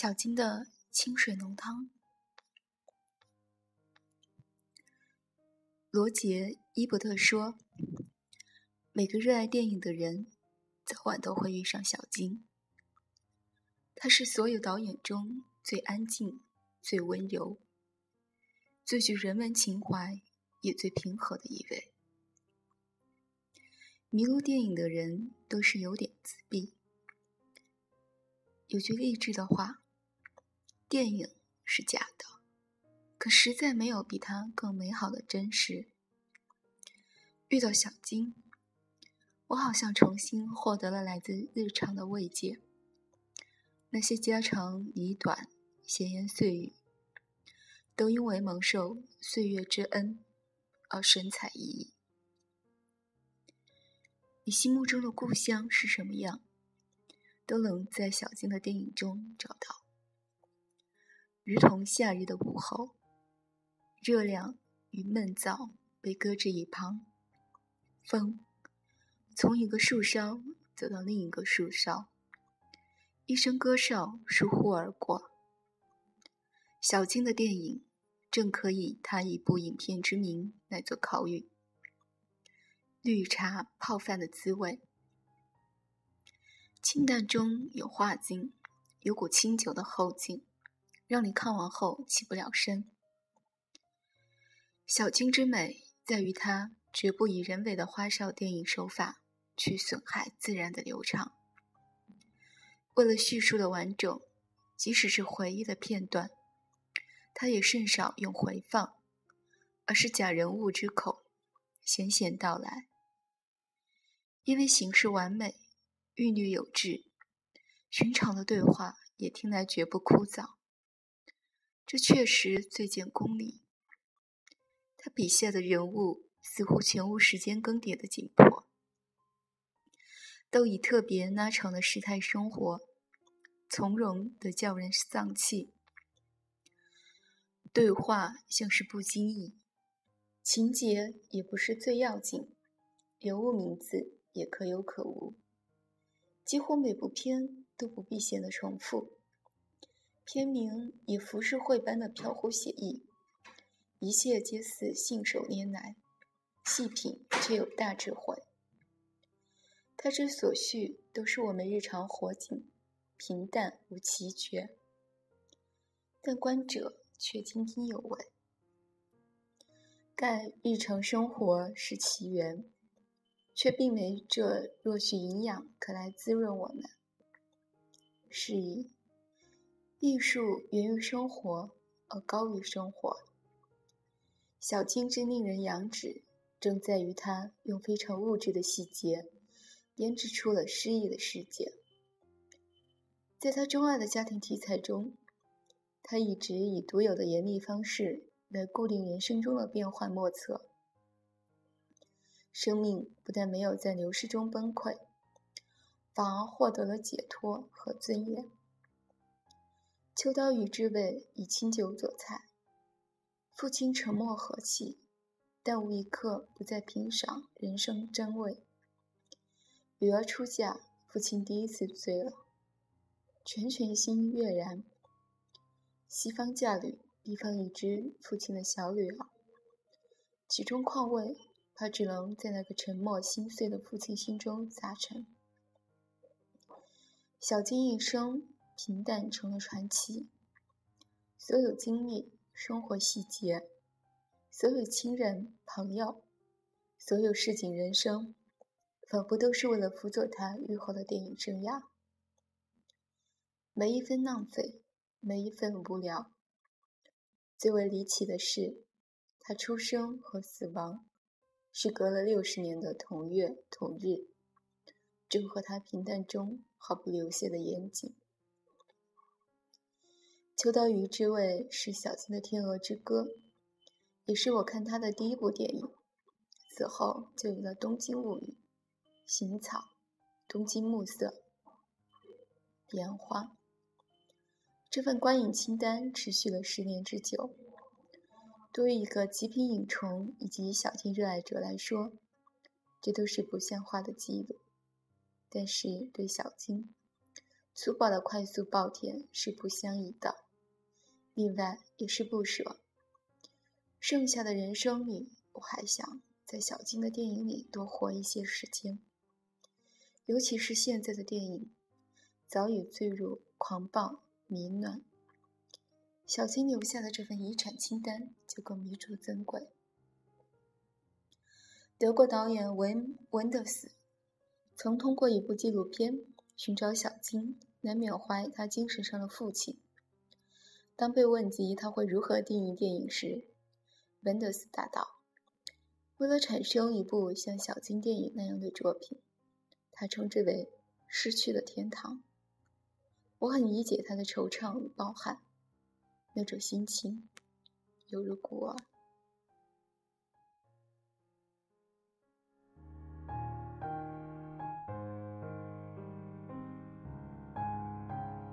小金的清水浓汤。罗杰·伊伯特说：“每个热爱电影的人，早晚都会遇上小金。他是所有导演中最安静、最温柔、最具人文情怀，也最平和的一位。迷路电影的人都是有点自闭。有句励志的话：电影是假的。”可实在没有比它更美好的真实。遇到小金，我好像重新获得了来自日常的慰藉。那些家长里短、闲言碎语，都因为蒙受岁月之恩而神采奕奕。你心目中的故乡是什么样，都能在小金的电影中找到，如同夏日的午后。热量与闷燥被搁置一旁，风从一个树梢走到另一个树梢，一声歌哨疏忽而过。小金的电影正可以他一部影片之名来做考语。绿茶泡饭的滋味，清淡中有化劲，有股清酒的后劲，让你看完后起不了身。小青之美在于它绝不以人为的花哨电影手法去损害自然的流畅。为了叙述的完整，即使是回忆的片段，它也甚少用回放，而是假人物之口，闲闲道来。因为形式完美，韵律有致，寻常的对话也听来绝不枯燥。这确实最见功力。他笔下的人物似乎全无时间更迭的紧迫，都以特别拉长的时态生活，从容的叫人丧气。对话像是不经意，情节也不是最要紧，人物名字也可有可无，几乎每部片都不必显得重复，片名以浮世绘般的飘忽写意。一切皆似信手拈来，细品却有大智慧。他之所叙都是我们日常活景，平淡无奇绝，但观者却津津有味。盖日常生活是其源，却并没这若许营养可来滋润我们。是以，艺术源于生活，而高于生活。小金之令人仰止，正在于他用非常物质的细节，编织出了诗意的世界。在他钟爱的家庭题材中，他一直以独有的严厉方式来固定人生中的变幻莫测。生命不但没有在流逝中崩溃，反而获得了解脱和尊严。秋刀鱼之味以清酒佐菜。父亲沉默和气，但无一刻不在品赏人生真味。女儿出嫁，父亲第一次醉了，全全心跃然。西方嫁女，逼方已知父亲的小女儿，其中况味，怕只能在那个沉默心碎的父亲心中撒成。小金一生平淡成了传奇，所有经历。生活细节，所有亲人朋友，所有市井人生，仿佛都是为了辅佐他日后的电影生涯。没一分浪费，没一分无聊。最为离奇的是，他出生和死亡是隔了六十年的同月同日，正和他平淡中毫不流泄的严谨。秋刀鱼之味是小金的《天鹅之歌》，也是我看他的第一部电影。此后就有了《东京物语》《行草》《东京暮色》《烟花》。这份观影清单持续了十年之久。对于一个极品影虫以及小金热爱者来说，这都是不像话的记录。但是对小金，粗暴的快速暴甜是不相宜的，另外也是不舍。剩下的人生里，我还想在小金的电影里多活一些时间，尤其是现在的电影，早已坠入狂暴迷乱。小金留下的这份遗产清单就更弥足珍贵。德国导演文文德斯曾通过一部纪录片寻找小金，来缅怀他精神上的父亲。当被问及他会如何定义电影时，温德斯答道：“为了产生一部像小金电影那样的作品，他称之为‘失去了天堂’。我很理解他的惆怅与抱憾。”那种心情，犹如孤儿。